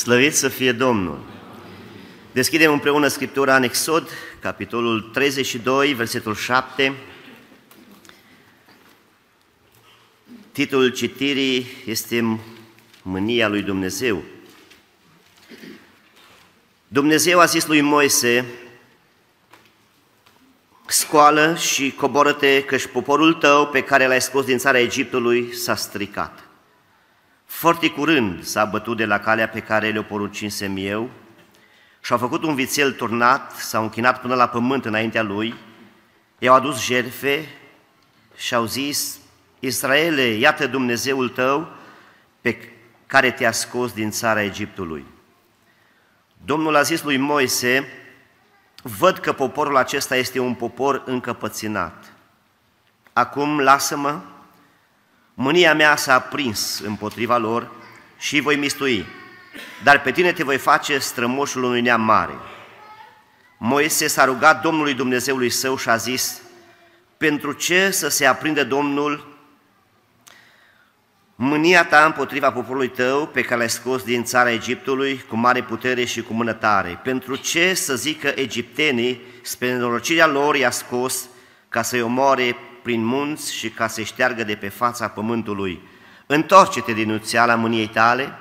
Slăvit să fie Domnul! Deschidem împreună Scriptura în Exod, capitolul 32, versetul 7. Titlul citirii este Mânia lui Dumnezeu. Dumnezeu a zis lui Moise, scoală și coboră-te, căci poporul tău pe care l-ai scos din țara Egiptului s-a stricat. Foarte curând s-a bătut de la calea pe care le-o poruncinsem eu și-au făcut un vițel turnat, s-au închinat până la pământ înaintea lui, i-au adus jerfe și au zis, Israele, iată Dumnezeul tău pe care te-a scos din țara Egiptului. Domnul a zis lui Moise, văd că poporul acesta este un popor încăpățânat. Acum lasă-mă Mânia mea s-a aprins împotriva lor și îi voi mistui, dar pe tine te voi face strămoșul unui neam mare. Moise s-a rugat Domnului Dumnezeului său și a zis, pentru ce să se aprinde Domnul mânia ta împotriva poporului tău pe care l-ai scos din țara Egiptului cu mare putere și cu mână tare? Pentru ce să zică egiptenii, spre norocirea lor i-a scos ca să-i omoare prin munți și ca să șteargă de pe fața pământului. Întoarce-te din uțeala mâniei tale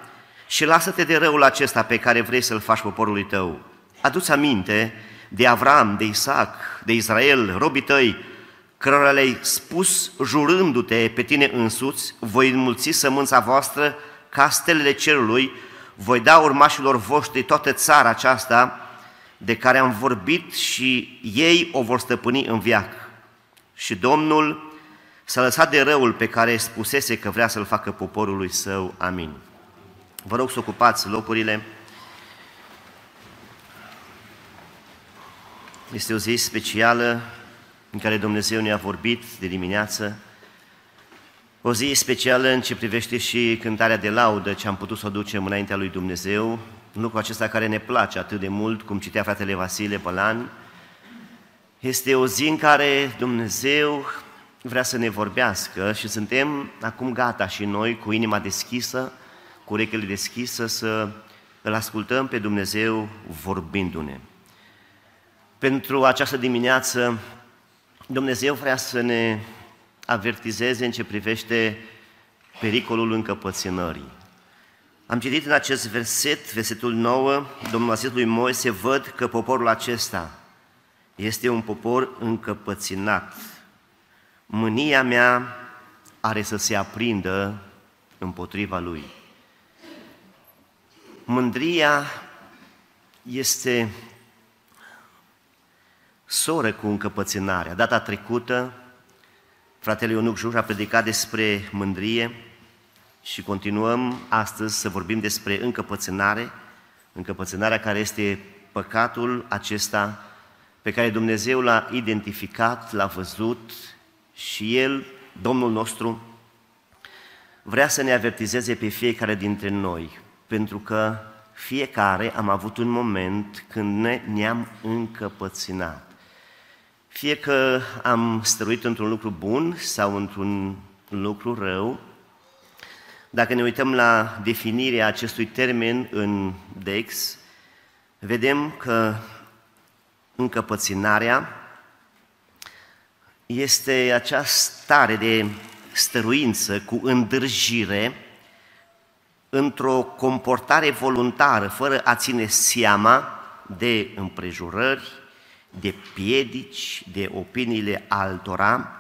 și lasă-te de răul acesta pe care vrei să-l faci poporului tău. Adu-ți aminte de Avram, de Isaac, de Israel, robii tăi, cărora le-ai spus jurându-te pe tine însuți, voi înmulți sămânța voastră ca stelele cerului, voi da urmașilor voștri toată țara aceasta de care am vorbit și ei o vor stăpâni în viață. Și Domnul s-a lăsat de răul pe care spusese că vrea să-l facă poporului său. Amin. Vă rog să ocupați locurile. Este o zi specială în care Dumnezeu ne-a vorbit de dimineață. O zi specială în ce privește și cântarea de laudă ce am putut să o ducem înaintea lui Dumnezeu, un lucru acesta care ne place atât de mult, cum citea fratele Vasile Pălan, este o zi în care Dumnezeu vrea să ne vorbească și suntem acum gata și noi cu inima deschisă, cu urechile deschisă să îl ascultăm pe Dumnezeu vorbindu-ne. Pentru această dimineață Dumnezeu vrea să ne avertizeze în ce privește pericolul încăpățânării. Am citit în acest verset, versetul 9, Domnul a zis lui Moise, văd că poporul acesta este un popor încăpățânat. Mânia mea are să se aprindă împotriva lui. Mândria este soră cu încăpățânarea. Data trecută, fratele Ionuc Jur a predicat despre mândrie și continuăm astăzi să vorbim despre încăpățânare, încăpățânarea care este păcatul acesta pe care Dumnezeu l-a identificat, l-a văzut și El, Domnul nostru, vrea să ne avertizeze pe fiecare dintre noi, pentru că fiecare am avut un moment când ne, ne-am încăpățânat. Fie că am stăruit într-un lucru bun sau într-un lucru rău, dacă ne uităm la definirea acestui termen în Dex, vedem că încăpățânarea este acea stare de stăruință cu îndârjire într-o comportare voluntară, fără a ține seama de împrejurări, de piedici, de opiniile altora,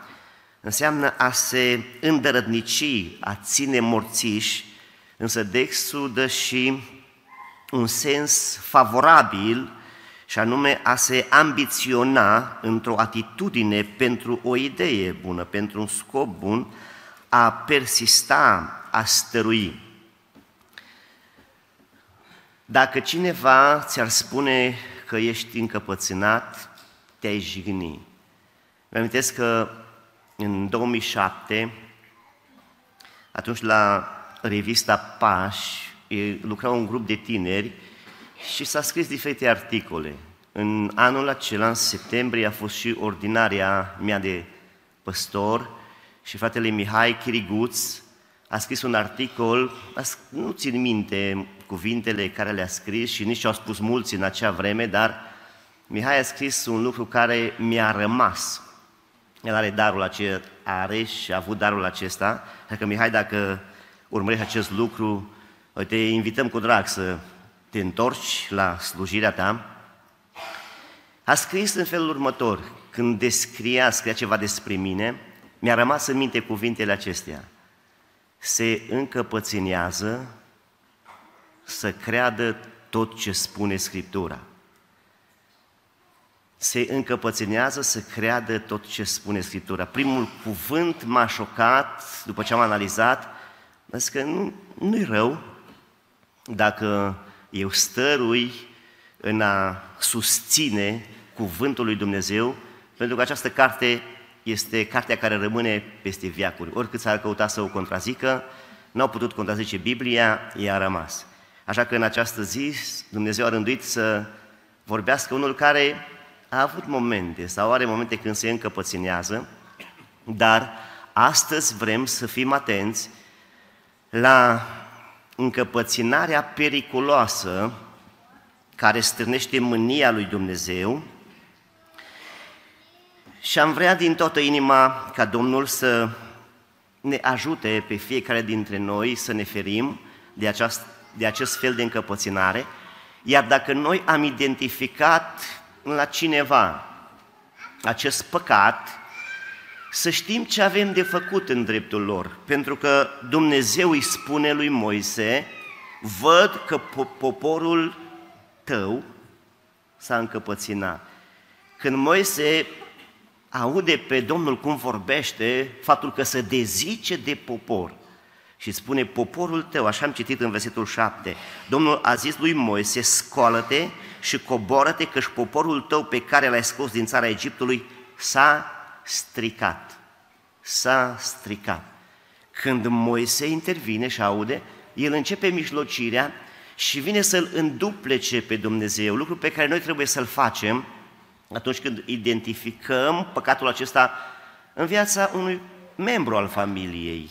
înseamnă a se îndărădnici, a ține morțiși, însă Dexul dă și un sens favorabil și anume a se ambiționa într-o atitudine pentru o idee bună, pentru un scop bun, a persista, a stărui. Dacă cineva ți-ar spune că ești încăpățânat, te-ai jigni. Îmi amintesc că în 2007, atunci la revista Pași, lucra un grup de tineri și s-a scris diferite articole. În anul acela, în septembrie, a fost și ordinarea mea de păstor și fratele Mihai Chiriguț a scris un articol, nu țin minte cuvintele care le-a scris și nici ce au spus mulți în acea vreme, dar Mihai a scris un lucru care mi-a rămas. El are darul acesta, are și a avut darul acesta, așa că Mihai, dacă urmărești acest lucru, te invităm cu drag să te întorci la slujirea ta. A scris în felul următor, când descria, scria ceva despre mine, mi-a rămas în minte cuvintele acestea. Se încăpățânează să creadă tot ce spune Scriptura. Se încăpățânează să creadă tot ce spune Scriptura. Primul cuvânt m-a șocat, după ce am analizat, zis că nu, nu-i rău dacă eu stărui în a susține cuvântul lui Dumnezeu, pentru că această carte este cartea care rămâne peste viacuri. Oricât s-ar căuta să o contrazică, nu au putut contrazice Biblia, ea a rămas. Așa că în această zi Dumnezeu a rânduit să vorbească unul care a avut momente sau are momente când se încăpăținează, dar astăzi vrem să fim atenți la încăpăținarea periculoasă care stârnește mânia lui Dumnezeu. Și am vrea din toată inima ca Domnul să ne ajute pe fiecare dintre noi să ne ferim de, aceast, de acest fel de încăpățânare, iar dacă noi am identificat la cineva acest păcat, să știm ce avem de făcut în dreptul lor, pentru că Dumnezeu îi spune lui Moise, văd că poporul tău s-a încăpățânat. Când Moise aude pe Domnul cum vorbește, faptul că se dezice de popor și spune poporul tău, așa am citit în versetul 7, Domnul a zis lui Moise, scoală-te și coboară-te căci poporul tău pe care l-ai scos din țara Egiptului s-a stricat. S-a stricat. Când Moise intervine și aude, el începe mijlocirea și vine să-l înduplece pe Dumnezeu, lucru pe care noi trebuie să-l facem atunci când identificăm păcatul acesta în viața unui membru al familiei,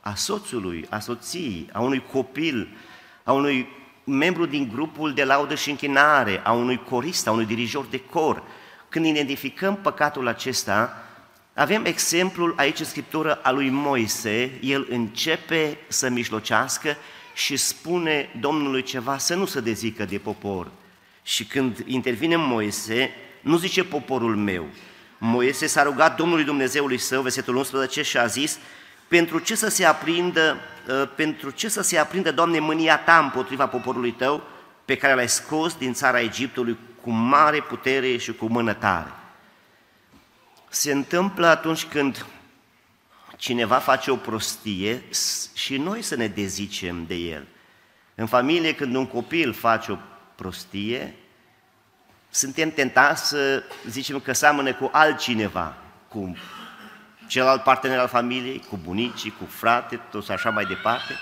a soțului, a soției, a unui copil, a unui membru din grupul de laudă și închinare, a unui corist, a unui dirijor de cor. Când identificăm păcatul acesta, avem exemplul aici în Scriptură a lui Moise, el începe să mijlocească și spune Domnului ceva să nu se dezică de popor. Și când intervine Moise, nu zice poporul meu. Moise s-a rugat Domnului Dumnezeului său, versetul 11, și a zis, pentru ce să se aprindă, ă, pentru ce să se aprindă, Doamne, mânia Ta împotriva poporului Tău, pe care l-ai scos din țara Egiptului cu mare putere și cu mână tare. Se întâmplă atunci când cineva face o prostie și noi să ne dezicem de el. În familie, când un copil face o prostie, suntem tentați să zicem că seamănă cu altcineva, cu celălalt partener al familiei, cu bunicii, cu frate, tot așa mai departe.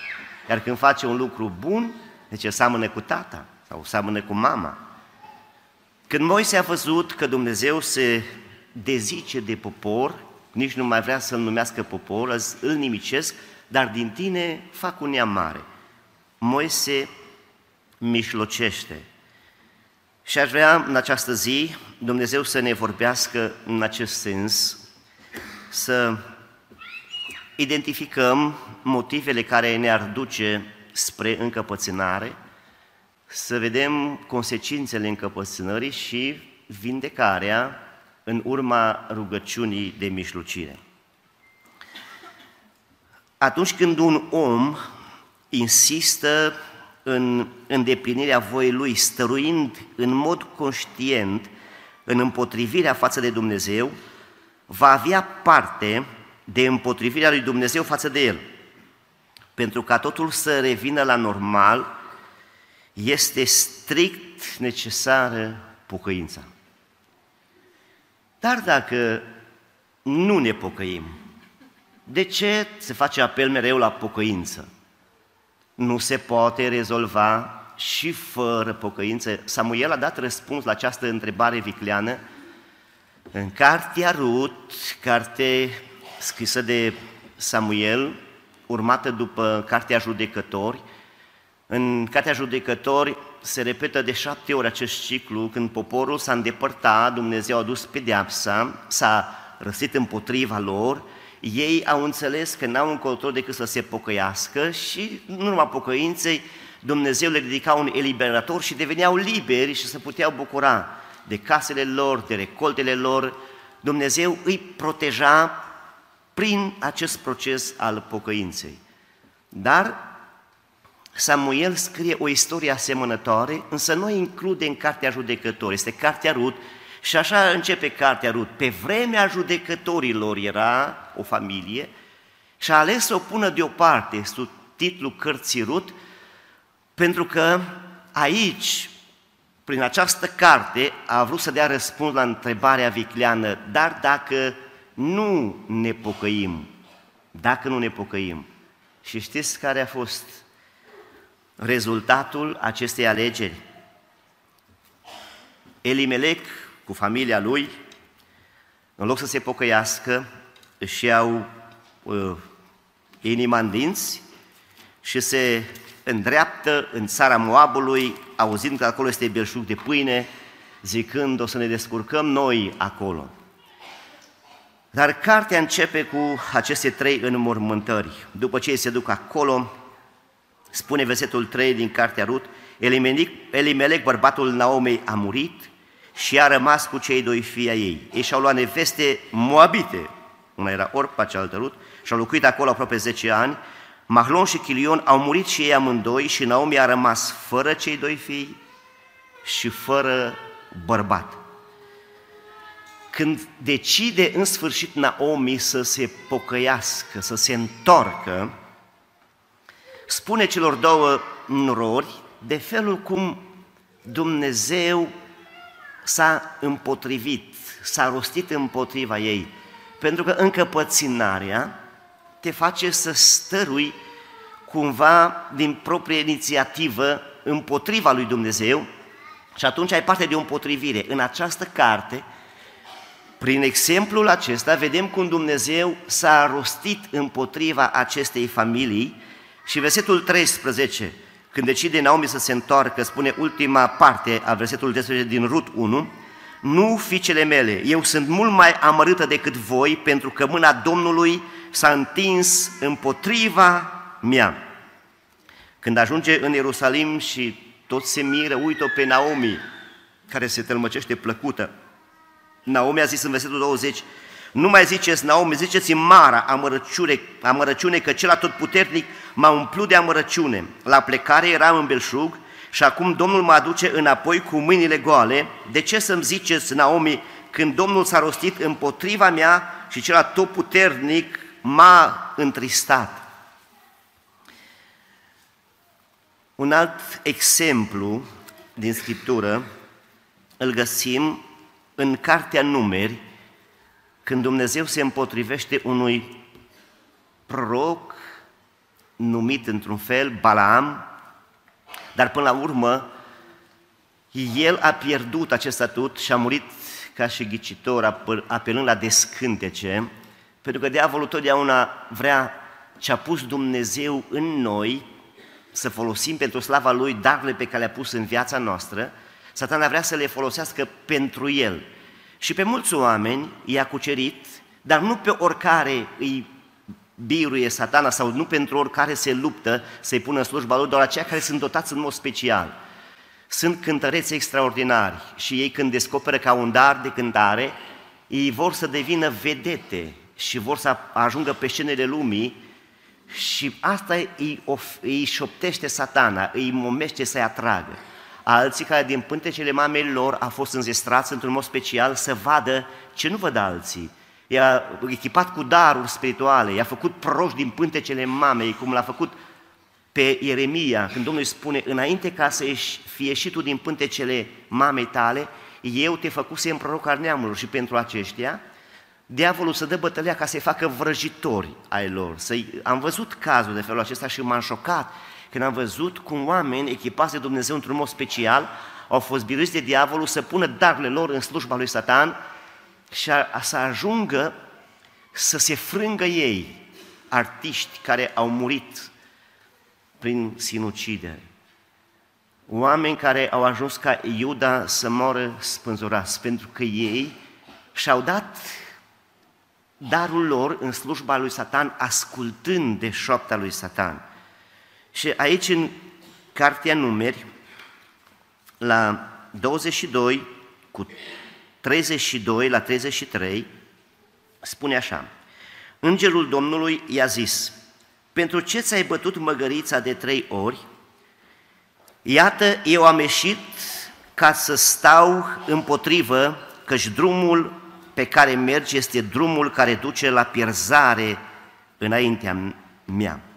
Iar când face un lucru bun, deci seamănă cu tata sau seamănă cu mama. Când Moise a văzut că Dumnezeu se dezice de popor, nici nu mai vrea să-l numească popor, îl nimicesc, dar din tine fac un neam mare. Moise mișlocește. Și aș vrea în această zi Dumnezeu să ne vorbească în acest sens, să identificăm motivele care ne-ar duce spre încăpățânare, să vedem consecințele încăpățânării și vindecarea în urma rugăciunii de mișlucire. Atunci când un om insistă în îndeplinirea voii lui, stăruind în mod conștient în împotrivirea față de Dumnezeu, va avea parte de împotrivirea lui Dumnezeu față de el. Pentru ca totul să revină la normal, este strict necesară pocăința. Dar dacă nu ne pocăim, de ce se face apel mereu la pocăință? Nu se poate rezolva și fără pocăință. Samuel a dat răspuns la această întrebare vicleană în cartea Rut, carte scrisă de Samuel, urmată după Cartea Judecători. În Cartea Judecători se repetă de șapte ori acest ciclu, când poporul s-a îndepărtat, Dumnezeu a dus pedeapsa, s-a răsit împotriva lor, ei au înțeles că n-au încotro decât să se pocăiască și, în urma pocăinței, Dumnezeu le ridica un eliberator și deveneau liberi și se puteau bucura de casele lor, de recoltele lor. Dumnezeu îi proteja prin acest proces al pocăinței. Dar Samuel scrie o istorie asemănătoare, însă nu include în Cartea Judecători, este Cartea Rut, și așa începe Cartea Rut. Pe vremea judecătorilor era o familie și a ales să o pună deoparte sub titlul Cărții Rut, pentru că aici, prin această carte, a vrut să dea răspuns la întrebarea vicleană, dar dacă nu ne pocăim, dacă nu ne pocăim, și știți care a fost rezultatul acestei alegeri? Elimelec, cu familia lui, în loc să se pocăiască, își iau uh, inima în dinți și se îndreaptă în țara Moabului, auzind că acolo este belșug de pâine, zicând, o să ne descurcăm noi acolo. Dar cartea începe cu aceste trei înmormântări. După ce ei se duc acolo, spune versetul 3 din cartea Rut, Elimelec, Elimelec, bărbatul Naomei, a murit și a rămas cu cei doi fii ai ei. Ei și-au luat neveste moabite, una era Orpa, cealaltă Rut, și au locuit acolo aproape 10 ani. Mahlon și Chilion au murit și ei amândoi și Naomi a rămas fără cei doi fii și fără bărbat. Când decide în sfârșit Naomi să se pocăiască, să se întoarcă, spune celor două norori de felul cum Dumnezeu s-a împotrivit, s-a rostit împotriva ei. Pentru că încăpățânarea te face să stărui cumva din proprie inițiativă împotriva lui Dumnezeu și atunci ai parte de o împotrivire. În această carte, prin exemplul acesta, vedem cum Dumnezeu s-a rostit împotriva acestei familii și versetul 13, când decide Naomi să se întoarcă, spune ultima parte a versetului 13 din Rut 1, Nu, fiicele mele, eu sunt mult mai amărâtă decât voi, pentru că mâna Domnului s-a întins împotriva mea. Când ajunge în Ierusalim și toți se miră, uită pe Naomi, care se tălmăcește plăcută. Naomi a zis în versetul 20, nu mai ziceți Naomi, ziceți Mara, amărăciune, amărăciune că cel atotputernic m-a umplut de amărăciune. La plecare eram în belșug și acum Domnul mă aduce înapoi cu mâinile goale. De ce să-mi ziceți, Naomi, când Domnul s-a rostit împotriva mea și cel atotputernic m-a întristat? Un alt exemplu din Scriptură îl găsim în Cartea Numeri, când Dumnezeu se împotrivește unui proroc numit într-un fel Balaam, dar până la urmă el a pierdut acest statut și a murit ca și ghicitor, apelând la descântece, pentru că diavolul totdeauna vrea ce a pus Dumnezeu în noi, să folosim pentru slava Lui darurile pe care le-a pus în viața noastră, satana vrea să le folosească pentru El. Și pe mulți oameni i-a cucerit, dar nu pe oricare îi biruie satana sau nu pentru oricare se luptă să-i pună slujba lui, doar aceia care sunt dotați în mod special. Sunt cântăreți extraordinari și ei când descoperă ca un dar de cântare, ei vor să devină vedete și vor să ajungă pe scenele lumii și asta îi, îi șoptește satana, îi momește să-i atragă. Alții care din pântecele mamei lor a fost înzestrați într-un mod special să vadă ce nu văd alții, i-a echipat cu daruri spirituale, i-a făcut proști din pântecele mamei, cum l-a făcut pe Ieremia, când Domnul îi spune, înainte ca să fie ieșit tu din pântecele mamei tale, eu te făcusem proroc al neamurilor și pentru aceștia, diavolul să dă bătălia ca să-i facă vrăjitori ai lor. să Am văzut cazul de felul acesta și m-am șocat când am văzut cum oameni echipați de Dumnezeu într-un mod special au fost biruiți de diavolul să pună darurile lor în slujba lui Satan și a, a să ajungă să se frângă ei artiști care au murit prin sinucidere, oameni care au ajuns ca Iuda să moră spânzurați, pentru că ei și-au dat darul lor în slujba lui Satan, ascultând de șoapta lui Satan. Și aici, în Cartea Numeri, la 22 cu 32 la 33, spune așa, Îngerul Domnului i-a zis, pentru ce ți-ai bătut măgărița de trei ori? Iată, eu am ieșit ca să stau împotrivă, căci drumul pe care mergi este drumul care duce la pierzare înaintea mea.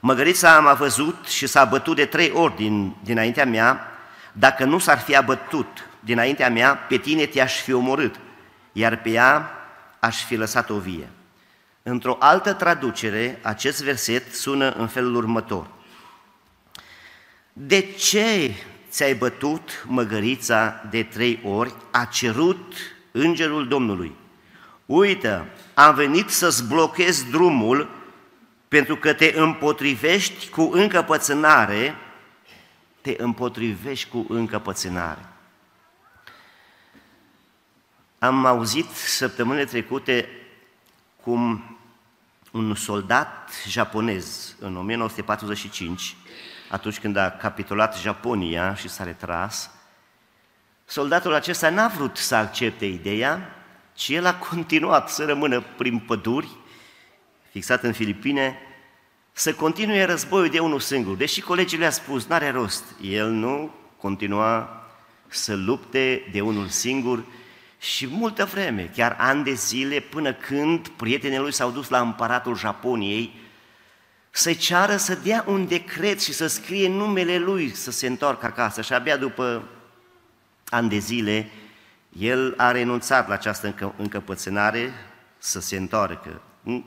Măgărița m-a văzut și s-a bătut de trei ori din, dinaintea mea, dacă nu s-ar fi abătut dinaintea mea, pe tine te-aș fi omorât, iar pe ea aș fi lăsat-o vie. Într-o altă traducere, acest verset sună în felul următor. De ce ți-ai bătut măgărița de trei ori? A cerut îngerul Domnului. Uită, am venit să-ți blochez drumul pentru că te împotrivești cu încăpățânare, te împotrivești cu încăpățânare. Am auzit săptămânile trecute cum un soldat japonez în 1945, atunci când a capitulat Japonia și s-a retras, soldatul acesta n-a vrut să accepte ideea, ci el a continuat să rămână prin păduri, fixat în Filipine, să continue războiul de unul singur. Deși colegii le-a spus, n-are rost, el nu continua să lupte de unul singur, și multă vreme, chiar ani de zile, până când prietenii lui s-au dus la împăratul Japoniei să-i ceară să dea un decret și să scrie numele lui să se întoarcă acasă. Și abia după ani de zile, el a renunțat la această încă, încăpățânare să se întoarcă.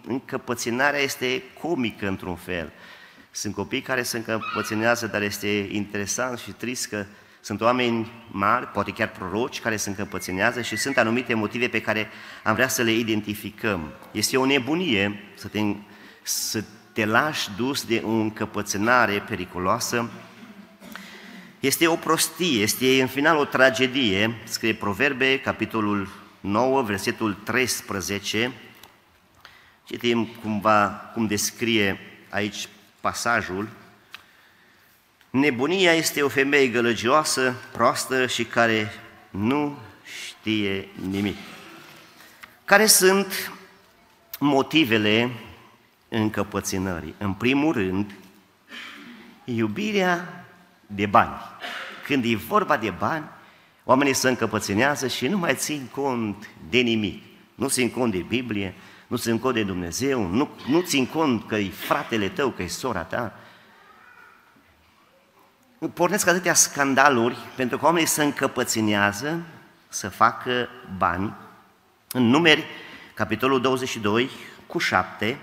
Încăpățânarea este comică într-un fel. Sunt copii care se încăpățânează, dar este interesant și trist că sunt oameni mari, poate chiar proroci, care se încăpățânează și sunt anumite motive pe care am vrea să le identificăm. Este o nebunie să te, să te lași dus de o încăpățânare periculoasă. Este o prostie, este în final o tragedie, scrie Proverbe, capitolul 9, versetul 13. Citim cumva cum descrie aici pasajul. Nebunia este o femeie gălăgioasă, proastă și care nu știe nimic. Care sunt motivele încăpățânării? În primul rând, iubirea de bani. Când e vorba de bani, oamenii se încăpățânează și nu mai țin cont de nimic. Nu țin cont de Biblie, nu țin cont de Dumnezeu, nu, nu țin cont că e fratele tău, că e sora ta, pornesc atâtea scandaluri pentru că oamenii se încăpăținează să facă bani. În numeri, capitolul 22, cu 7,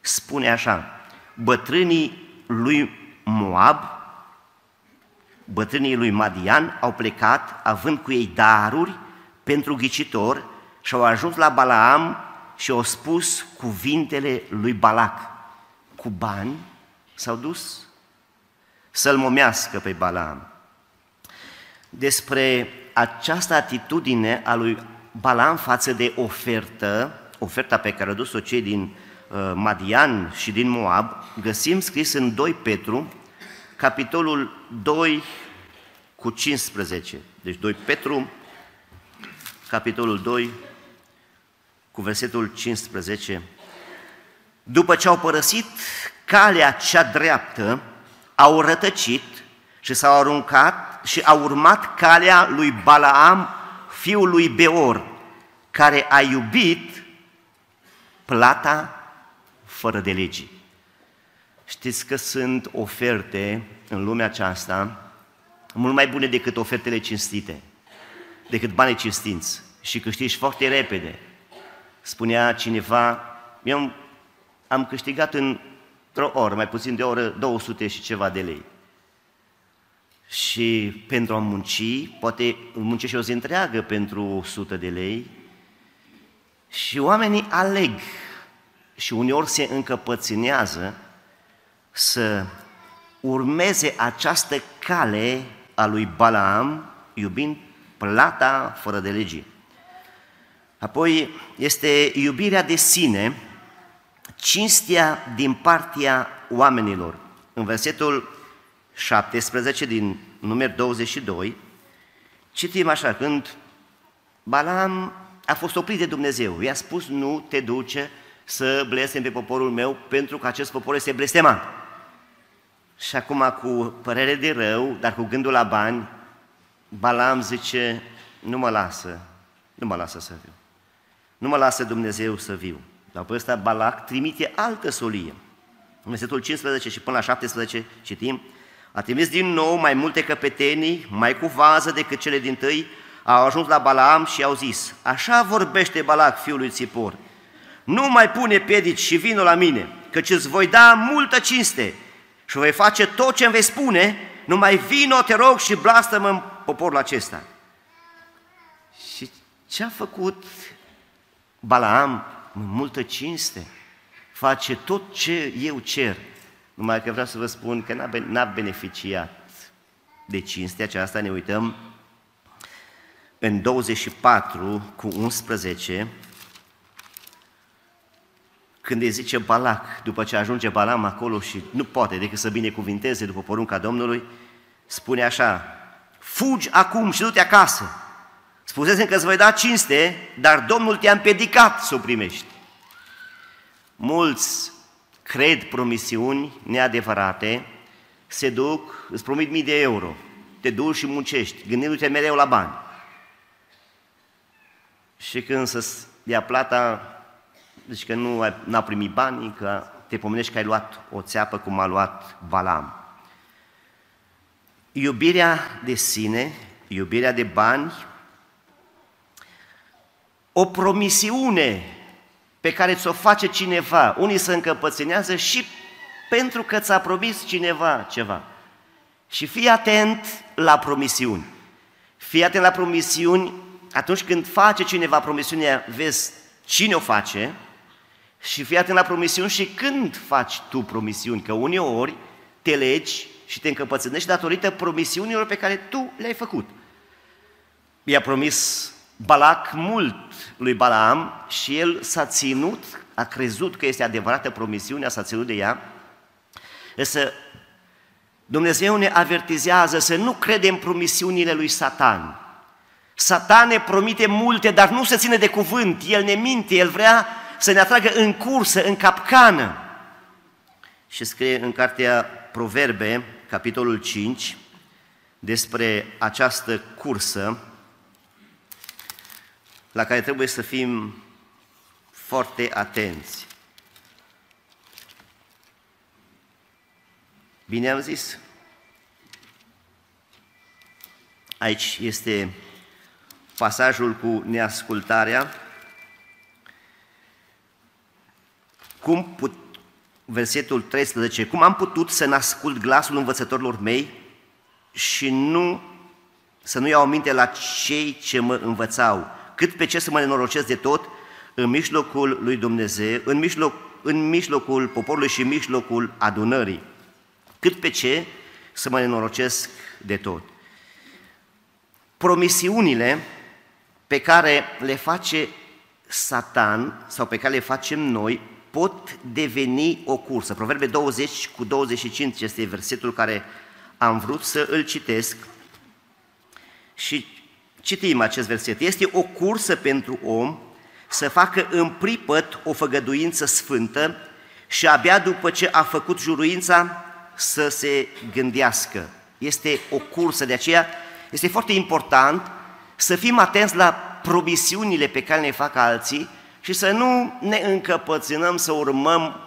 spune așa, bătrânii lui Moab, bătrânii lui Madian au plecat având cu ei daruri pentru ghicitor și au ajuns la Balaam și au spus cuvintele lui Balac. Cu bani s-au dus să-l momească pe Balaam. Despre această atitudine a lui Balaam față de ofertă, oferta pe care a dus-o cei din uh, Madian și din Moab, găsim scris în 2 Petru, capitolul 2 cu 15. Deci 2 Petru, capitolul 2, cu versetul 15. După ce au părăsit calea cea dreaptă, au rătăcit și s-au aruncat și au urmat calea lui Balaam, fiul lui Beor, care a iubit plata fără de legii. Știți că sunt oferte în lumea aceasta mult mai bune decât ofertele cinstite, decât banii cinstiți și câștigi foarte repede. Spunea cineva, eu am câștigat în într-o oră, mai puțin de o oră, 200 și ceva de lei. Și pentru a munci, poate muncești o zi întreagă pentru 100 de lei, și oamenii aleg și uneori se încăpățânează să urmeze această cale a lui Balaam, iubind plata fără de lege. Apoi este iubirea de sine, cinstea din partea oamenilor. În versetul 17 din număr 22, citim așa, când Balaam a fost oprit de Dumnezeu, i-a spus nu te duce să blestem pe poporul meu pentru că acest popor este blestemat. Și acum cu părere de rău, dar cu gândul la bani, Balaam zice, nu mă lasă, nu mă lasă să viu. Nu mă lasă Dumnezeu să viu. Dar pe ăsta Balac trimite altă solie. În versetul 15 și până la 17 citim, a trimis din nou mai multe căpetenii, mai cu vază decât cele din tâi, au ajuns la Balaam și au zis, așa vorbește Balac, fiul lui Țipor, nu mai pune piedici și vină la mine, căci îți voi da multă cinste și voi face tot ce îmi vei spune, numai vino, te rog, și blastă-mă în poporul acesta. Și ce a făcut Balaam? Multă cinste. Face tot ce eu cer. Numai că vreau să vă spun că n-a beneficiat de cinstea aceasta. Ne uităm în 24 cu 11, când îi zice Balac, după ce ajunge Balam acolo și nu poate decât să binecuvinteze după porunca Domnului, spune așa, fugi acum și du-te acasă. Spusesem că îți voi da cinste, dar Domnul te-a împedicat să o primești. Mulți cred promisiuni neadevărate, se duc, îți promit mii de euro, te duci și muncești, gândindu-te mereu la bani. Și când să ia plata, deci că nu n-a primit banii, că te pomenești că ai luat o țeapă cum a luat Balam. Iubirea de sine, iubirea de bani, o promisiune pe care ți-o face cineva. Unii se încăpățânează și pentru că ți-a promis cineva ceva. Și fii atent la promisiuni. Fii atent la promisiuni atunci când face cineva promisiunea, vezi cine o face și fii atent la promisiuni și când faci tu promisiuni, că uneori te legi și te încăpățânești datorită promisiunilor pe care tu le-ai făcut. I-a promis Balac mult lui Balaam și el s-a ținut, a crezut că este adevărată promisiunea, s-a ținut de ea. Însă Dumnezeu ne avertizează să nu credem promisiunile lui Satan. Satan ne promite multe, dar nu se ține de cuvânt, el ne minte, el vrea să ne atragă în cursă, în capcană. Și scrie în cartea Proverbe, capitolul 5, despre această cursă la care trebuie să fim foarte atenți. Bine am zis? Aici este pasajul cu neascultarea. Cum put, versetul 13, cum am putut să n-ascult glasul învățătorilor mei și nu să nu iau minte la cei ce mă învățau, cât pe ce să mă nenorocesc de tot în mijlocul lui Dumnezeu, în, mijloc, în mijlocul poporului și în mijlocul adunării, cât pe ce să mă nenorocesc de tot. Promisiunile pe care le face Satan sau pe care le facem noi pot deveni o cursă. Proverbe 20 cu 25 este versetul care am vrut să îl citesc și citim acest verset. Este o cursă pentru om să facă în pripăt o făgăduință sfântă și abia după ce a făcut juruința să se gândească. Este o cursă, de aceea este foarte important să fim atenți la promisiunile pe care le fac alții și să nu ne încăpățânăm să urmăm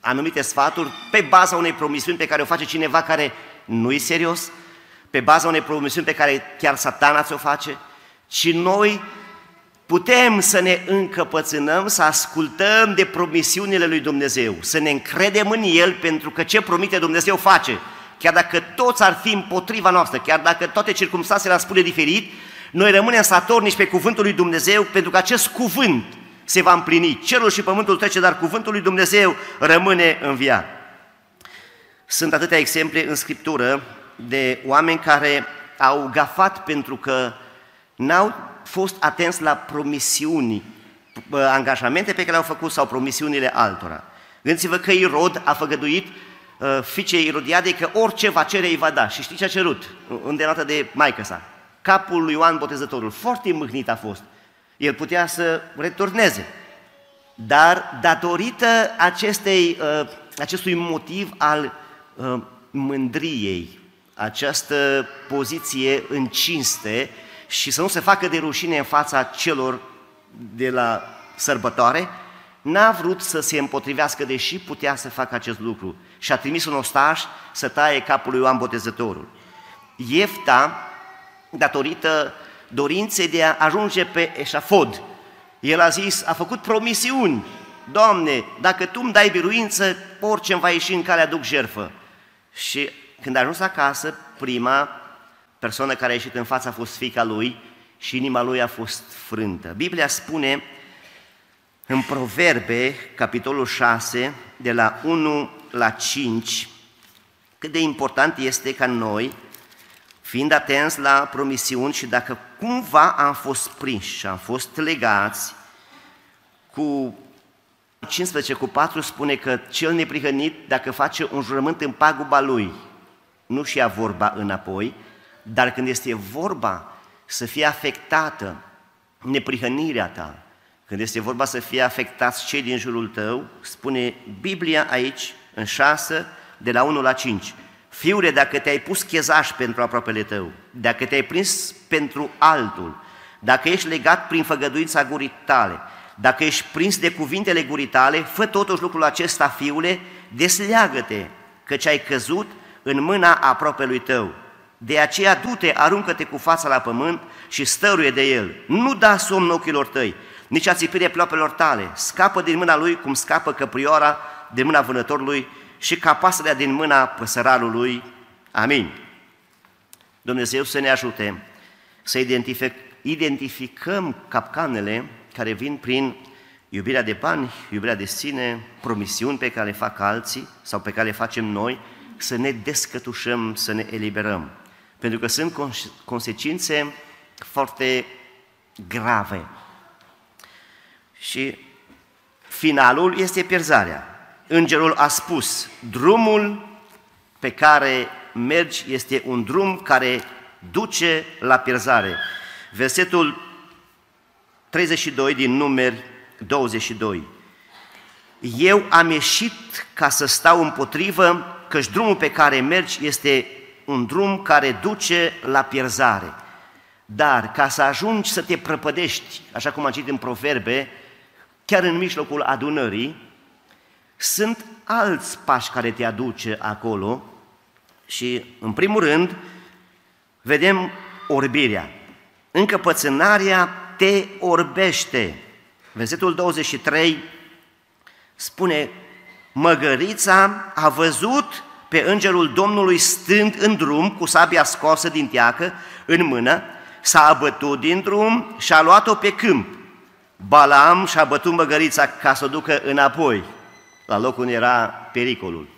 anumite sfaturi pe baza unei promisiuni pe care o face cineva care nu e serios, pe baza unei promisiuni pe care chiar satana ți-o face, ci noi putem să ne încăpățânăm, să ascultăm de promisiunile lui Dumnezeu, să ne încredem în El pentru că ce promite Dumnezeu face. Chiar dacă toți ar fi împotriva noastră, chiar dacă toate circunstanțele ar spune diferit, noi rămânem satornici pe cuvântul lui Dumnezeu pentru că acest cuvânt se va împlini. Cerul și pământul trece, dar cuvântul lui Dumnezeu rămâne în viață. Sunt atâtea exemple în Scriptură de oameni care au gafat pentru că n-au fost atenți la promisiuni, angajamente pe care le-au făcut sau promisiunile altora. Gândiți-vă că Irod a făgăduit uh, fiicei Irodiadei că orice va cere îi va da. Și știți ce a cerut? Îndenată de maică sa. Capul lui Ioan Botezătorul. Foarte mâhnit a fost. El putea să returneze. Dar datorită acestei, uh, acestui motiv al uh, mândriei, această poziție în cinste și să nu se facă de rușine în fața celor de la sărbătoare, n-a vrut să se împotrivească, deși putea să facă acest lucru. Și a trimis un ostaș să taie capul lui Ioan Botezătorul. Iefta, datorită dorinței de a ajunge pe eșafod, el a zis, a făcut promisiuni, Doamne, dacă Tu îmi dai biruință, orice îmi va ieși în calea duc jerfă. Și când a ajuns acasă, prima persoană care a ieșit în față a fost fica lui și inima lui a fost frântă. Biblia spune în Proverbe, capitolul 6, de la 1 la 5, cât de important este ca noi, fiind atenți la promisiuni și dacă cumva am fost prinși și am fost legați, cu 15 cu 4 spune că cel neprihănit, dacă face un jurământ în paguba lui, nu-și ia vorba înapoi, dar când este vorba să fie afectată neprihănirea ta, când este vorba să fie afectați cei din jurul tău, spune Biblia aici, în 6, de la 1 la 5. Fiule, dacă te-ai pus chezaș pentru aproapele tău, dacă te-ai prins pentru altul, dacă ești legat prin făgăduința gurii tale, dacă ești prins de cuvintele gurii tale, fă totuși lucrul acesta, fiule, desleagă-te, căci ai căzut în mâna aproapelui tău. De aceea du-te, aruncă-te cu fața la pământ și stăruie de el. Nu da somn ochilor tăi, nici a țipirea ploapelor tale. Scapă din mâna lui cum scapă căprioara din mâna vânătorului și ca pasărea din mâna păsăralului. Amin. Dumnezeu să ne ajute să identific, identificăm capcanele care vin prin iubirea de bani, iubirea de sine, promisiuni pe care le fac alții sau pe care le facem noi, să ne descătușăm, să ne eliberăm. Pentru că sunt consecințe foarte grave și finalul este pierzarea. Îngerul a spus, drumul pe care mergi este un drum care duce la pierzare. Versetul 32 din numeri 22. Eu am ieșit ca să stau împotrivă, căci drumul pe care mergi este un drum care duce la pierzare. Dar ca să ajungi să te prăpădești, așa cum am citit în proverbe, chiar în mijlocul adunării, sunt alți pași care te aduce acolo și, în primul rând, vedem orbirea. Încăpățânarea te orbește. Versetul 23 spune, Măgărița a văzut pe îngerul Domnului stând în drum cu sabia scoasă din teacă în mână, s-a abătut din drum și a luat-o pe câmp. Balaam și-a bătut măgărița ca să o ducă înapoi, la locul unde era pericolul.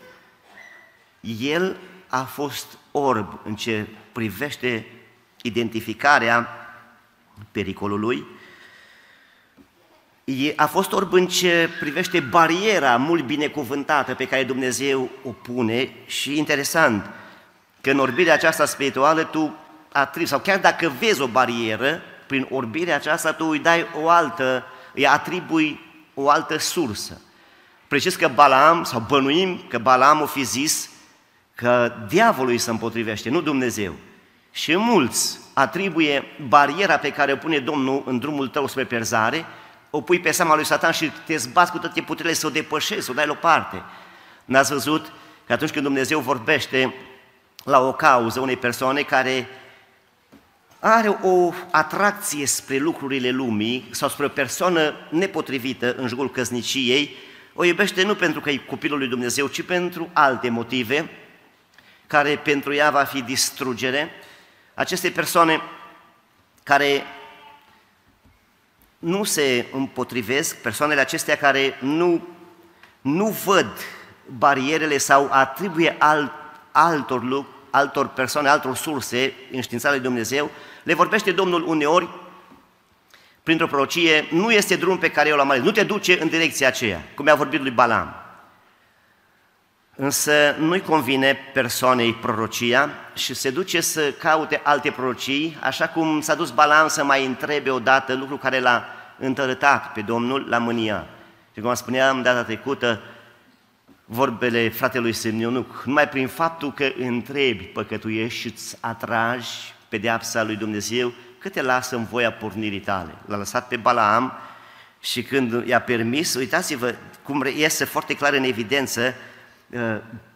El a fost orb în ce privește identificarea pericolului, a fost orb în ce privește bariera mult binecuvântată pe care Dumnezeu o pune și interesant că în orbirea aceasta spirituală tu atribi, sau chiar dacă vezi o barieră, prin orbirea aceasta tu îi dai o altă, îi atribui o altă sursă. Precis că Balaam, sau bănuim că Balaam o fi zis că diavolul îi se împotrivește, nu Dumnezeu. Și mulți atribuie bariera pe care o pune Domnul în drumul tău spre perzare, o pui pe seama lui Satan și te zbați cu toate puterile să o depășești, să o dai la o parte. N-ați văzut că atunci când Dumnezeu vorbește la o cauză unei persoane care are o atracție spre lucrurile lumii sau spre o persoană nepotrivită în jurul căsniciei, o iubește nu pentru că e copilul lui Dumnezeu, ci pentru alte motive, care pentru ea va fi distrugere. Aceste persoane care nu se împotrivesc, persoanele acestea care nu, nu văd barierele sau atribuie alt, altor, altor persoane, altor surse în știința lui Dumnezeu, le vorbește Domnul uneori printr-o prorocie, nu este drum pe care eu l-am ales, nu te duce în direcția aceea, cum i-a vorbit lui Balam. Însă nu-i convine persoanei prorocia și se duce să caute alte prorocii, așa cum s-a dus Balam să mai întrebe odată lucru care l-a întărătat pe Domnul la mânia. Și cum spuneam data trecută, vorbele fratelui Semionuc, numai prin faptul că întrebi, păcătuiești și îți atragi pedeapsa lui Dumnezeu, că te lasă în voia pornirii tale. L-a lăsat pe Balaam și când i-a permis, uitați-vă cum iese foarte clar în evidență uh,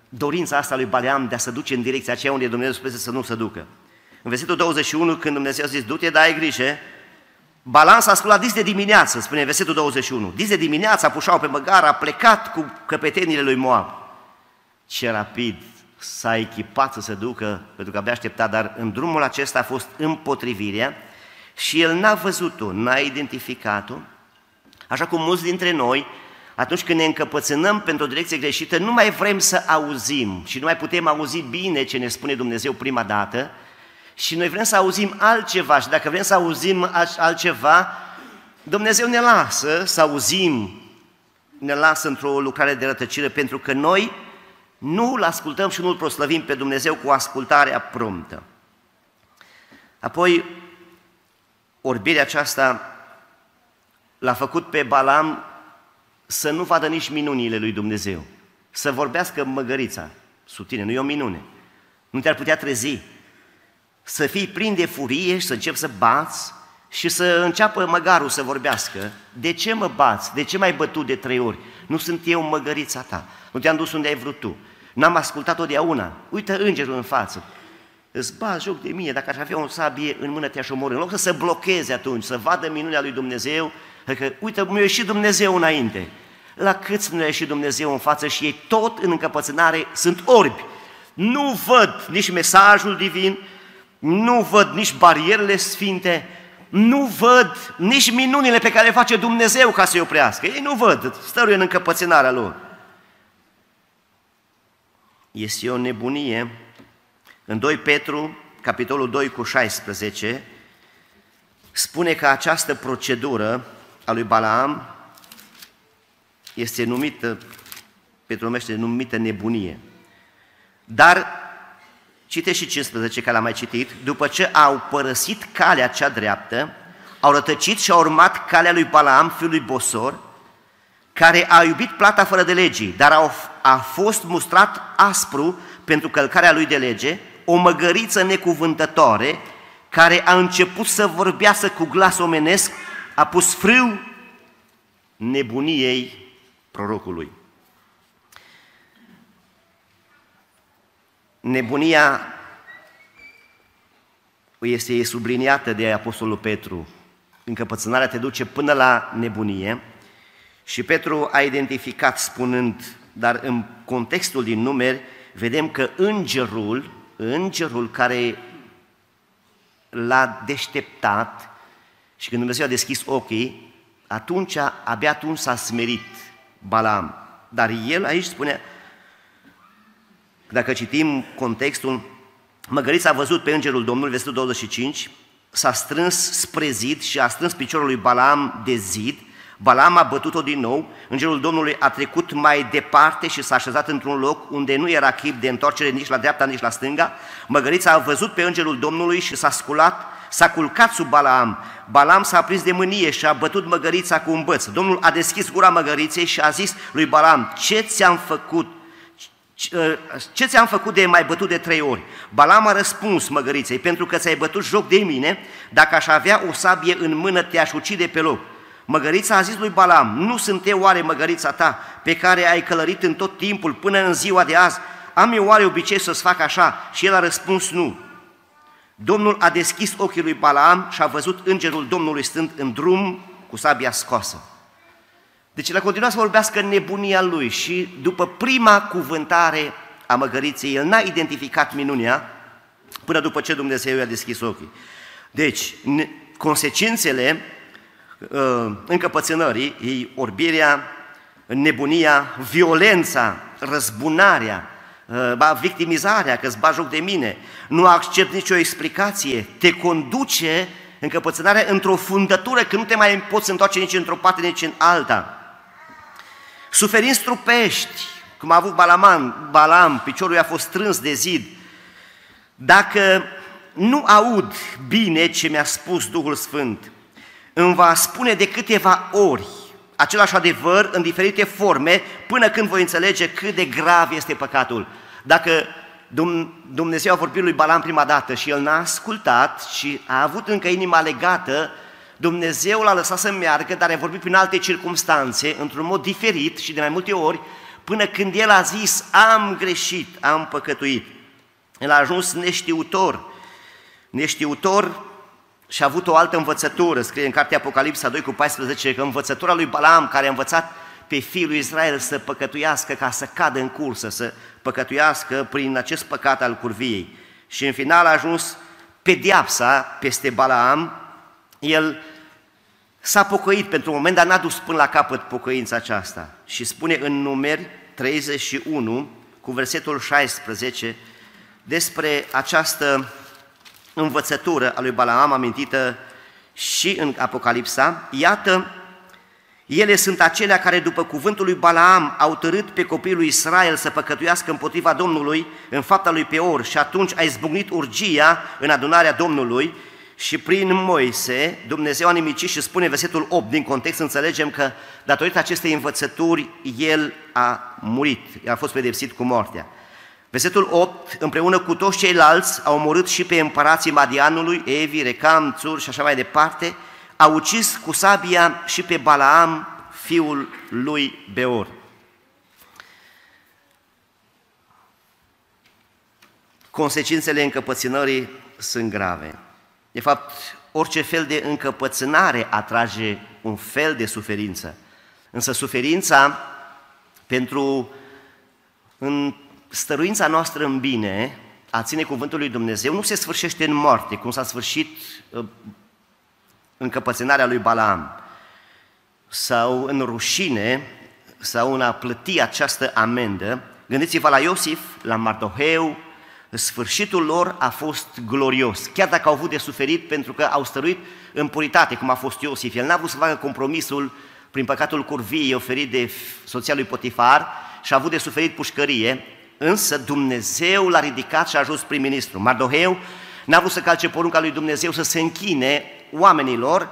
dorința asta lui Balaam de a se duce în direcția aceea unde Dumnezeu spune să nu se ducă. În versetul 21, când Dumnezeu a zis, du-te, dai grijă, Balaam s-a sculat dis de dimineață, spune versetul 21. Dis de dimineață pușau pe măgar, a plecat cu căpetenile lui Moab. Ce rapid s-a echipat să se ducă, pentru că abia aștepta, dar în drumul acesta a fost împotrivirea și el n-a văzut-o, n-a identificat-o, așa cum mulți dintre noi, atunci când ne încăpățânăm pentru o direcție greșită, nu mai vrem să auzim și nu mai putem auzi bine ce ne spune Dumnezeu prima dată și noi vrem să auzim altceva și dacă vrem să auzim altceva, Dumnezeu ne lasă să auzim, ne lasă într-o lucrare de rătăcire pentru că noi nu îl ascultăm și nu îl proslăvim pe Dumnezeu cu ascultarea promptă. Apoi, orbirea aceasta l-a făcut pe Balam să nu vadă nici minunile lui Dumnezeu, să vorbească măgărița, sub tine, nu e o minune, nu te-ar putea trezi, să fii plin de furie și să începi să bați și să înceapă măgarul să vorbească. De ce mă bați? De ce m-ai bătut de trei ori? Nu sunt eu măgărița ta. Nu te-am dus unde ai vrut tu. N-am ascultat totdeauna. Uită îngerul în față. Îți bați joc de mine, dacă aș avea o sabie în mână te-aș omorâ. În loc să se blocheze atunci, să vadă minunea lui Dumnezeu, că uite, mi-a ieșit Dumnezeu înainte. La câți nu a ieșit Dumnezeu în față și ei tot în încăpățânare sunt orbi. Nu văd nici mesajul divin, nu văd nici barierele sfinte, nu văd nici minunile pe care le face Dumnezeu ca să-i oprească. Ei nu văd, stăruie în încăpățânarea lor. Este o nebunie. În 2 Petru, capitolul 2 cu 16, spune că această procedură a lui Balaam este numită, Petru numește numită nebunie. Dar, citește și 15, care l-am mai citit, după ce au părăsit calea cea dreaptă, au rătăcit și au urmat calea lui Balaam, fiul lui Bosor, care a iubit plata fără de legii, dar a, a fost mustrat aspru pentru călcarea lui de lege, o măgăriță necuvântătoare, care a început să vorbească cu glas omenesc, a pus frâu nebuniei prorocului. Nebunia este subliniată de Apostolul Petru. Încăpățânarea te duce până la nebunie, și Petru a identificat spunând, dar în contextul din numeri, vedem că îngerul, îngerul care l-a deșteptat și când Dumnezeu a deschis ochii, atunci, abia atunci s-a smerit Balam. Dar el aici spune, dacă citim contextul, Măgărița a văzut pe îngerul Domnului, versetul 25, s-a strâns spre zid și a strâns piciorul lui Balam de zid Balam a bătut-o din nou, îngerul Domnului a trecut mai departe și s-a așezat într-un loc unde nu era chip de întoarcere nici la dreapta, nici la stânga. Măgărița a văzut pe îngerul Domnului și s-a sculat, s-a culcat sub Balaam. Balaam s-a prins de mânie și a bătut măgărița cu un băț. Domnul a deschis gura măgăriței și a zis lui Balaam, ce ți-am făcut? Ce ți-am făcut de mai bătut de trei ori? Balam a răspuns măgăriței, pentru că ți-ai bătut joc de mine, dacă aș avea o sabie în mână, te-aș ucide pe loc. Măgărița a zis lui Balam, nu sunt eu oare măgărița ta, pe care ai călărit în tot timpul până în ziua de azi? Am eu oare obicei să-ți fac așa? Și el a răspuns nu. Domnul a deschis ochii lui Balaam și a văzut îngerul Domnului stând în drum cu sabia scoasă. Deci el a continuat să vorbească în nebunia lui și după prima cuvântare a măgăriței, el n-a identificat minunia până după ce Dumnezeu i-a deschis ochii. Deci, consecințele uh, încăpățânării, e orbirea, nebunia, violența, răzbunarea, uh, ba victimizarea, că îți joc de mine, nu accept nicio explicație, te conduce încăpățânarea într-o fundătură că nu te mai poți întoarce nici într-o parte, nici în alta. Suferinți trupești, cum a avut Balaman, Balam, piciorul i-a fost strâns de zid. Dacă nu aud bine ce mi-a spus Duhul Sfânt, îmi va spune de câteva ori același adevăr în diferite forme până când voi înțelege cât de grav este păcatul. Dacă Dumnezeu a vorbit lui Balam prima dată și el n-a ascultat și a avut încă inima legată, Dumnezeu l-a lăsat să meargă, dar a vorbit prin alte circunstanțe, într-un mod diferit și de mai multe ori, până când el a zis, am greșit, am păcătuit. El a ajuns neștiutor, neștiutor și a avut o altă învățătură, scrie în cartea Apocalipsa 2 cu 14, că învățătura lui Balaam, care a învățat pe fiul lui Israel să păcătuiască ca să cadă în cursă, să păcătuiască prin acest păcat al curviei. Și în final a ajuns pediapsa peste Balaam, el s-a pocăit pentru un moment, dar n-a dus până la capăt pocăința aceasta. Și spune în numeri 31, cu versetul 16, despre această învățătură a lui Balaam amintită și în Apocalipsa, iată, ele sunt acelea care, după cuvântul lui Balaam, au tărât pe copilul lui Israel să păcătuiască împotriva Domnului în fapta lui Peor și atunci a izbucnit urgia în adunarea Domnului și prin Moise Dumnezeu a nimicit și spune versetul 8 din context, înțelegem că datorită acestei învățături el a murit, a fost pedepsit cu moartea. Versetul 8, împreună cu toți ceilalți, au omorât și pe împărații Madianului, Evi, Recam, Țur și așa mai departe, a ucis cu sabia și pe Balaam, fiul lui Beor. Consecințele încăpățânării sunt grave. De fapt, orice fel de încăpățânare atrage un fel de suferință. Însă suferința pentru în stăruința noastră în bine, a ține cuvântul lui Dumnezeu, nu se sfârșește în moarte, cum s-a sfârșit uh, încăpățânarea lui Balaam, sau în rușine, sau în a plăti această amendă. Gândiți-vă la Iosif, la Mardoheu, sfârșitul lor a fost glorios, chiar dacă au avut de suferit pentru că au stăruit în puritate, cum a fost Iosif. El n-a vrut să facă compromisul prin păcatul curviei oferit de soția lui Potifar și a avut de suferit pușcărie, însă Dumnezeu l-a ridicat și a ajuns prim-ministru. Mardoheu n-a vrut să calce porunca lui Dumnezeu să se închine oamenilor,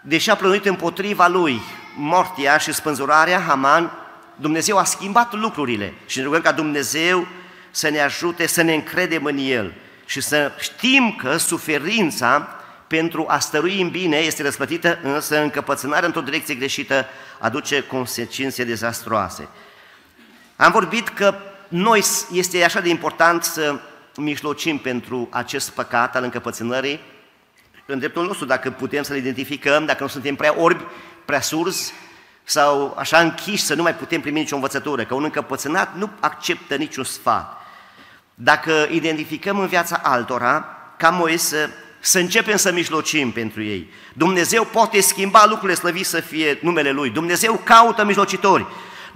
deși a plănuit împotriva lui mortia și spânzurarea, Haman, Dumnezeu a schimbat lucrurile și ne rugăm ca Dumnezeu să ne ajute să ne încredem în El și să știm că suferința pentru a stărui în bine este răsplătită, însă încăpățânarea într-o direcție greșită aduce consecințe dezastroase. Am vorbit că noi este așa de important să mijlocim pentru acest păcat al încăpățânării, în dreptul nostru, dacă putem să-l identificăm, dacă nu suntem prea orbi, prea surzi sau așa închiși să nu mai putem primi nicio învățătură, că un încăpățânat nu acceptă niciun sfat. Dacă identificăm în viața altora, ca Moise, să începem să mijlocim pentru ei. Dumnezeu poate schimba lucrurile slăvit să fie numele Lui. Dumnezeu caută mijlocitori.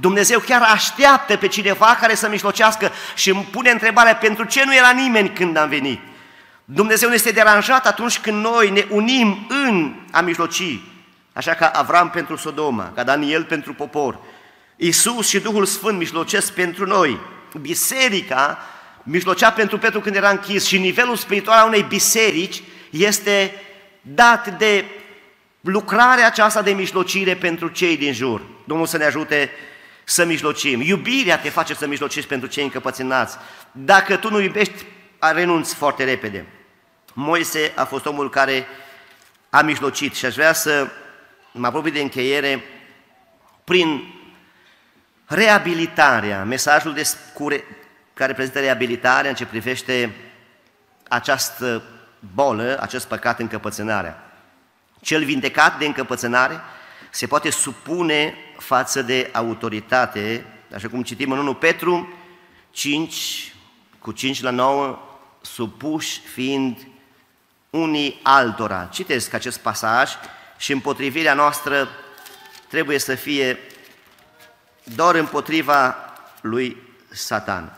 Dumnezeu chiar așteaptă pe cineva care să mijlocească și îmi pune întrebarea pentru ce nu era nimeni când am venit. Dumnezeu ne este deranjat atunci când noi ne unim în a mijloci, așa ca Avram pentru Sodoma, ca Daniel pentru popor. Iisus și Duhul Sfânt mijlocesc pentru noi. Biserica mijlocea pentru Petru când era închis și nivelul spiritual al unei biserici este dat de lucrarea aceasta de mijlocire pentru cei din jur. Domnul să ne ajute să mijlocim. Iubirea te face să mijlocești pentru cei încăpățânați. Dacă tu nu iubești, renunți foarte repede. Moise a fost omul care a mijlocit și aș vrea să mă apropii de încheiere prin reabilitarea, mesajul de scure, care prezintă reabilitarea în ce privește această bolă, acest păcat, încăpățânarea. Cel vindecat de încăpățânare se poate supune față de autoritate, așa cum citim în 1 Petru 5, cu 5 la 9, supuși fiind unii altora. Citesc acest pasaj și împotrivirea noastră trebuie să fie doar împotriva lui Satan.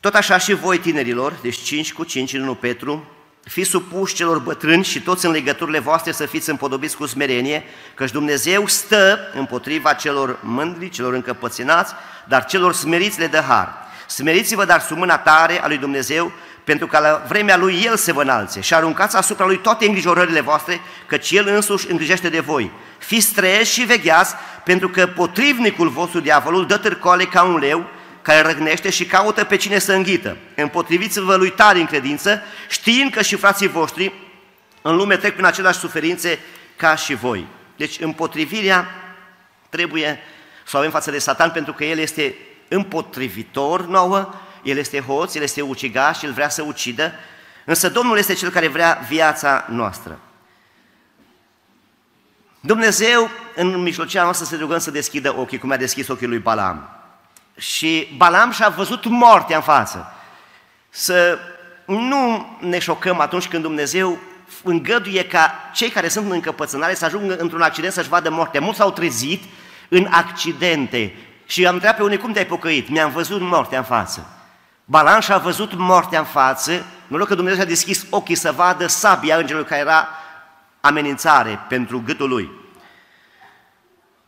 Tot așa și voi, tinerilor, deci 5 cu 5 în 1 Petru, fiți supuși celor bătrâni și toți în legăturile voastre să fiți împodobiți cu smerenie, căci Dumnezeu stă împotriva celor mândri, celor încăpățânați, dar celor smeriți le dă har. Smeriți-vă, dar sub mâna tare a lui Dumnezeu, pentru că la vremea lui El se vă înalțe și aruncați asupra lui toate îngrijorările voastre, căci El însuși îngrijește de voi. Fiți treji și vegheați, pentru că potrivnicul vostru, diavolul, dă târcoale ca un leu, care răgnește și caută pe cine să înghită. Împotriviți-vă lui tare în credință, știind că și frații voștri în lume trec prin aceleași suferințe ca și voi. Deci împotrivirea trebuie să o avem față de Satan pentru că el este împotrivitor nouă, el este hoț, el este ucigaș, el vrea să ucidă, însă Domnul este cel care vrea viața noastră. Dumnezeu, în mijlocea noastră, să rugăm să deschidă ochii, cum a deschis ochii lui Balaam. Și Balam și-a văzut moartea în față. Să nu ne șocăm atunci când Dumnezeu îngăduie ca cei care sunt în încăpățânare să ajungă într-un accident să-și vadă moartea. Mulți s-au trezit în accidente și am întrebat pe unii cum te-ai pocăit. Mi-am văzut moartea în față. Balan și-a văzut moartea în față, nu că Dumnezeu a deschis ochii să vadă sabia îngerului care era amenințare pentru gâtul lui.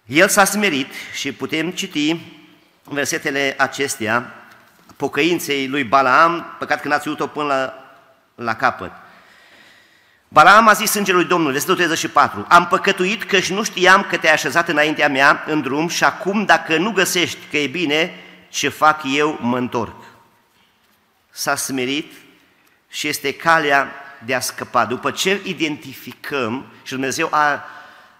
El s-a smerit și putem citi versetele acestea, pocăinței lui Balaam, păcat că n-ați o până la, la capăt. Balaam a zis îngerului Domnului, versetul 34, Am păcătuit că și nu știam că te-ai așezat înaintea mea în drum și acum dacă nu găsești că e bine, ce fac eu, mă întorc. S-a smerit și este calea de a scăpa. După ce identificăm și Dumnezeu a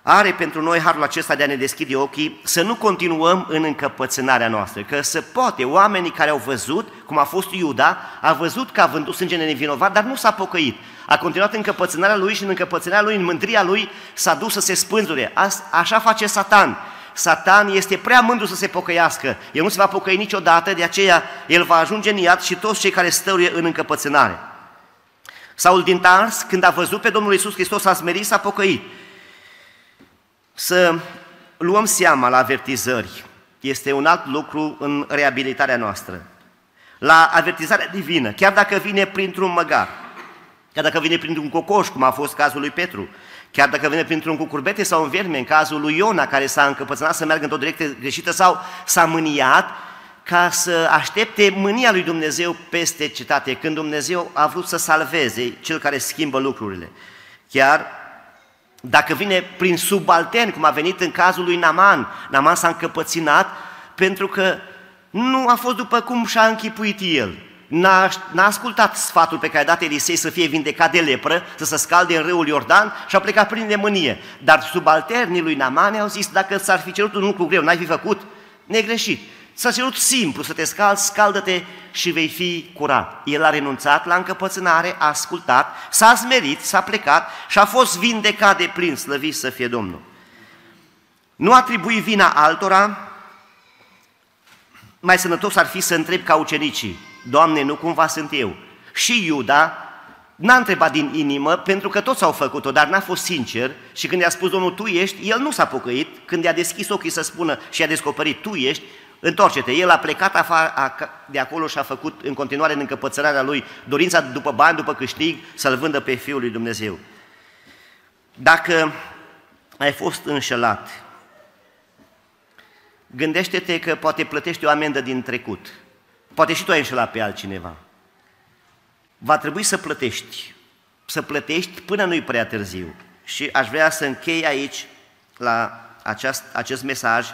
are pentru noi harul acesta de a ne deschide ochii, să nu continuăm în încăpățânarea noastră, că se poate, oamenii care au văzut, cum a fost Iuda, a văzut că a vândut sângele nevinovat, dar nu s-a pocăit. A continuat încăpățânarea lui și în încăpățânarea lui, în mândria lui, s-a dus să se spânzure. Așa face Satan. Satan este prea mândru să se pocăiască. El nu se va pocăi niciodată, de aceea el va ajunge în iad și toți cei care stăruie în încăpățânare. Saul din Tars, când a văzut pe Domnul Isus Hristos, a smerit, s-a pocăit să luăm seama la avertizări. Este un alt lucru în reabilitarea noastră. La avertizarea divină, chiar dacă vine printr-un măgar, chiar dacă vine printr-un cocoș, cum a fost cazul lui Petru, chiar dacă vine printr-un cucurbete sau un verme, în cazul lui Iona, care s-a încăpățânat să meargă într-o direcție greșită sau s-a mâniat, ca să aștepte mânia lui Dumnezeu peste cetate, când Dumnezeu a vrut să salveze cel care schimbă lucrurile. Chiar dacă vine prin subaltern, cum a venit în cazul lui Naman, Naman s-a încăpăținat pentru că nu a fost după cum și-a închipuit el. N-a, n-a ascultat sfatul pe care a dat Elisei să fie vindecat de lepră, să se scalde în râul Iordan și a plecat prin demânie. Dar subalternii lui Naman au zis, dacă ți-ar fi cerut un lucru greu, n-ai fi făcut? Negreșit. S-a cerut simplu să te scalzi, scaldă-te și vei fi curat. El a renunțat la încăpățânare, a ascultat, s-a smerit, s-a plecat și a fost vindecat de plin, slăvit să fie Domnul. Nu atribui vina altora, mai sănătos ar fi să întreb ca ucenicii, Doamne, nu cumva sunt eu. Și Iuda n-a întrebat din inimă, pentru că toți au făcut-o, dar n-a fost sincer și când i-a spus Domnul, tu ești, el nu s-a pocăit, când i-a deschis ochii să spună și a descoperit, tu ești, Întoarce-te. El a plecat afară, de acolo și a făcut în continuare în încăpățărarea lui dorința după bani, după câștig, să-L vândă pe Fiul lui Dumnezeu. Dacă ai fost înșelat, gândește-te că poate plătești o amendă din trecut. Poate și tu ai înșelat pe altcineva. Va trebui să plătești. Să plătești până nu-i prea târziu. Și aș vrea să închei aici, la acest, acest mesaj,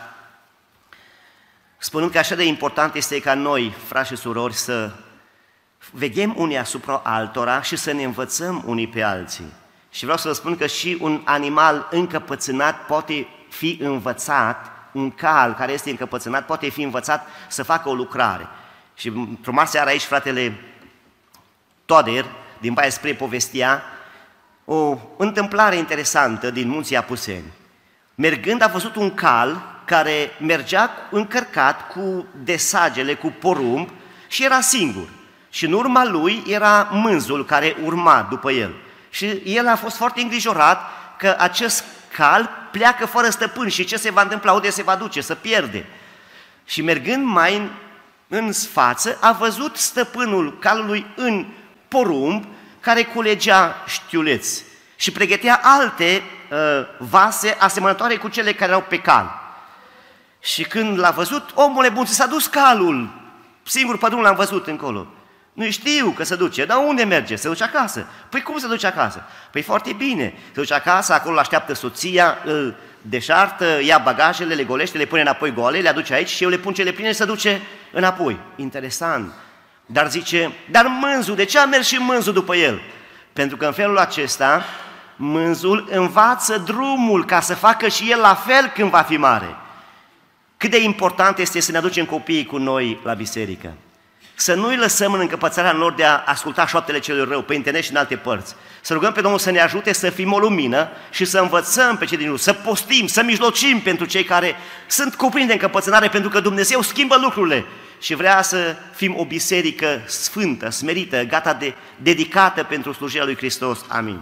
spunând că așa de important este ca noi, frați și surori, să veghem unii asupra altora și să ne învățăm unii pe alții. Și vreau să vă spun că și un animal încăpățânat poate fi învățat, un cal care este încăpățânat poate fi învățat să facă o lucrare. Și într-o mare seară aici, fratele Toder, din Baia spre povestia, o întâmplare interesantă din munții Apuseni. Mergând a văzut un cal care mergea încărcat cu desagele, cu porumb și era singur. Și în urma lui era mânzul care urma după el. Și el a fost foarte îngrijorat că acest cal pleacă fără stăpân și ce se va întâmpla, unde se va duce, să pierde. Și mergând mai în, în față, a văzut stăpânul calului în porumb care culegea știuleți și pregătea alte uh, vase asemănătoare cu cele care erau pe cal. Și când l-a văzut, omul bun, s-a dus calul, singur pe l-am văzut încolo. Nu știu că se duce, dar unde merge? Se duce acasă. Păi cum se duce acasă? Păi foarte bine. Se duce acasă, acolo așteaptă soția, îl deșartă, ia bagajele, le golește, le pune înapoi goale, le aduce aici și eu le pun cele pline și se duce înapoi. Interesant. Dar zice, dar mânzul, de ce a mers și mânzul după el? Pentru că în felul acesta, mânzul învață drumul ca să facă și el la fel când va fi mare. Cât de important este să ne aducem copiii cu noi la biserică. Să nu-i lăsăm în încăpățarea lor de a asculta șoaptele celor rău pe internet și în alte părți. Să rugăm pe Domnul să ne ajute să fim o lumină și să învățăm pe cei din jur, să postim, să mijlocim pentru cei care sunt cuprinși de încăpățânare, pentru că Dumnezeu schimbă lucrurile și vrea să fim o biserică sfântă, smerită, gata de dedicată pentru slujirea lui Hristos. Amin.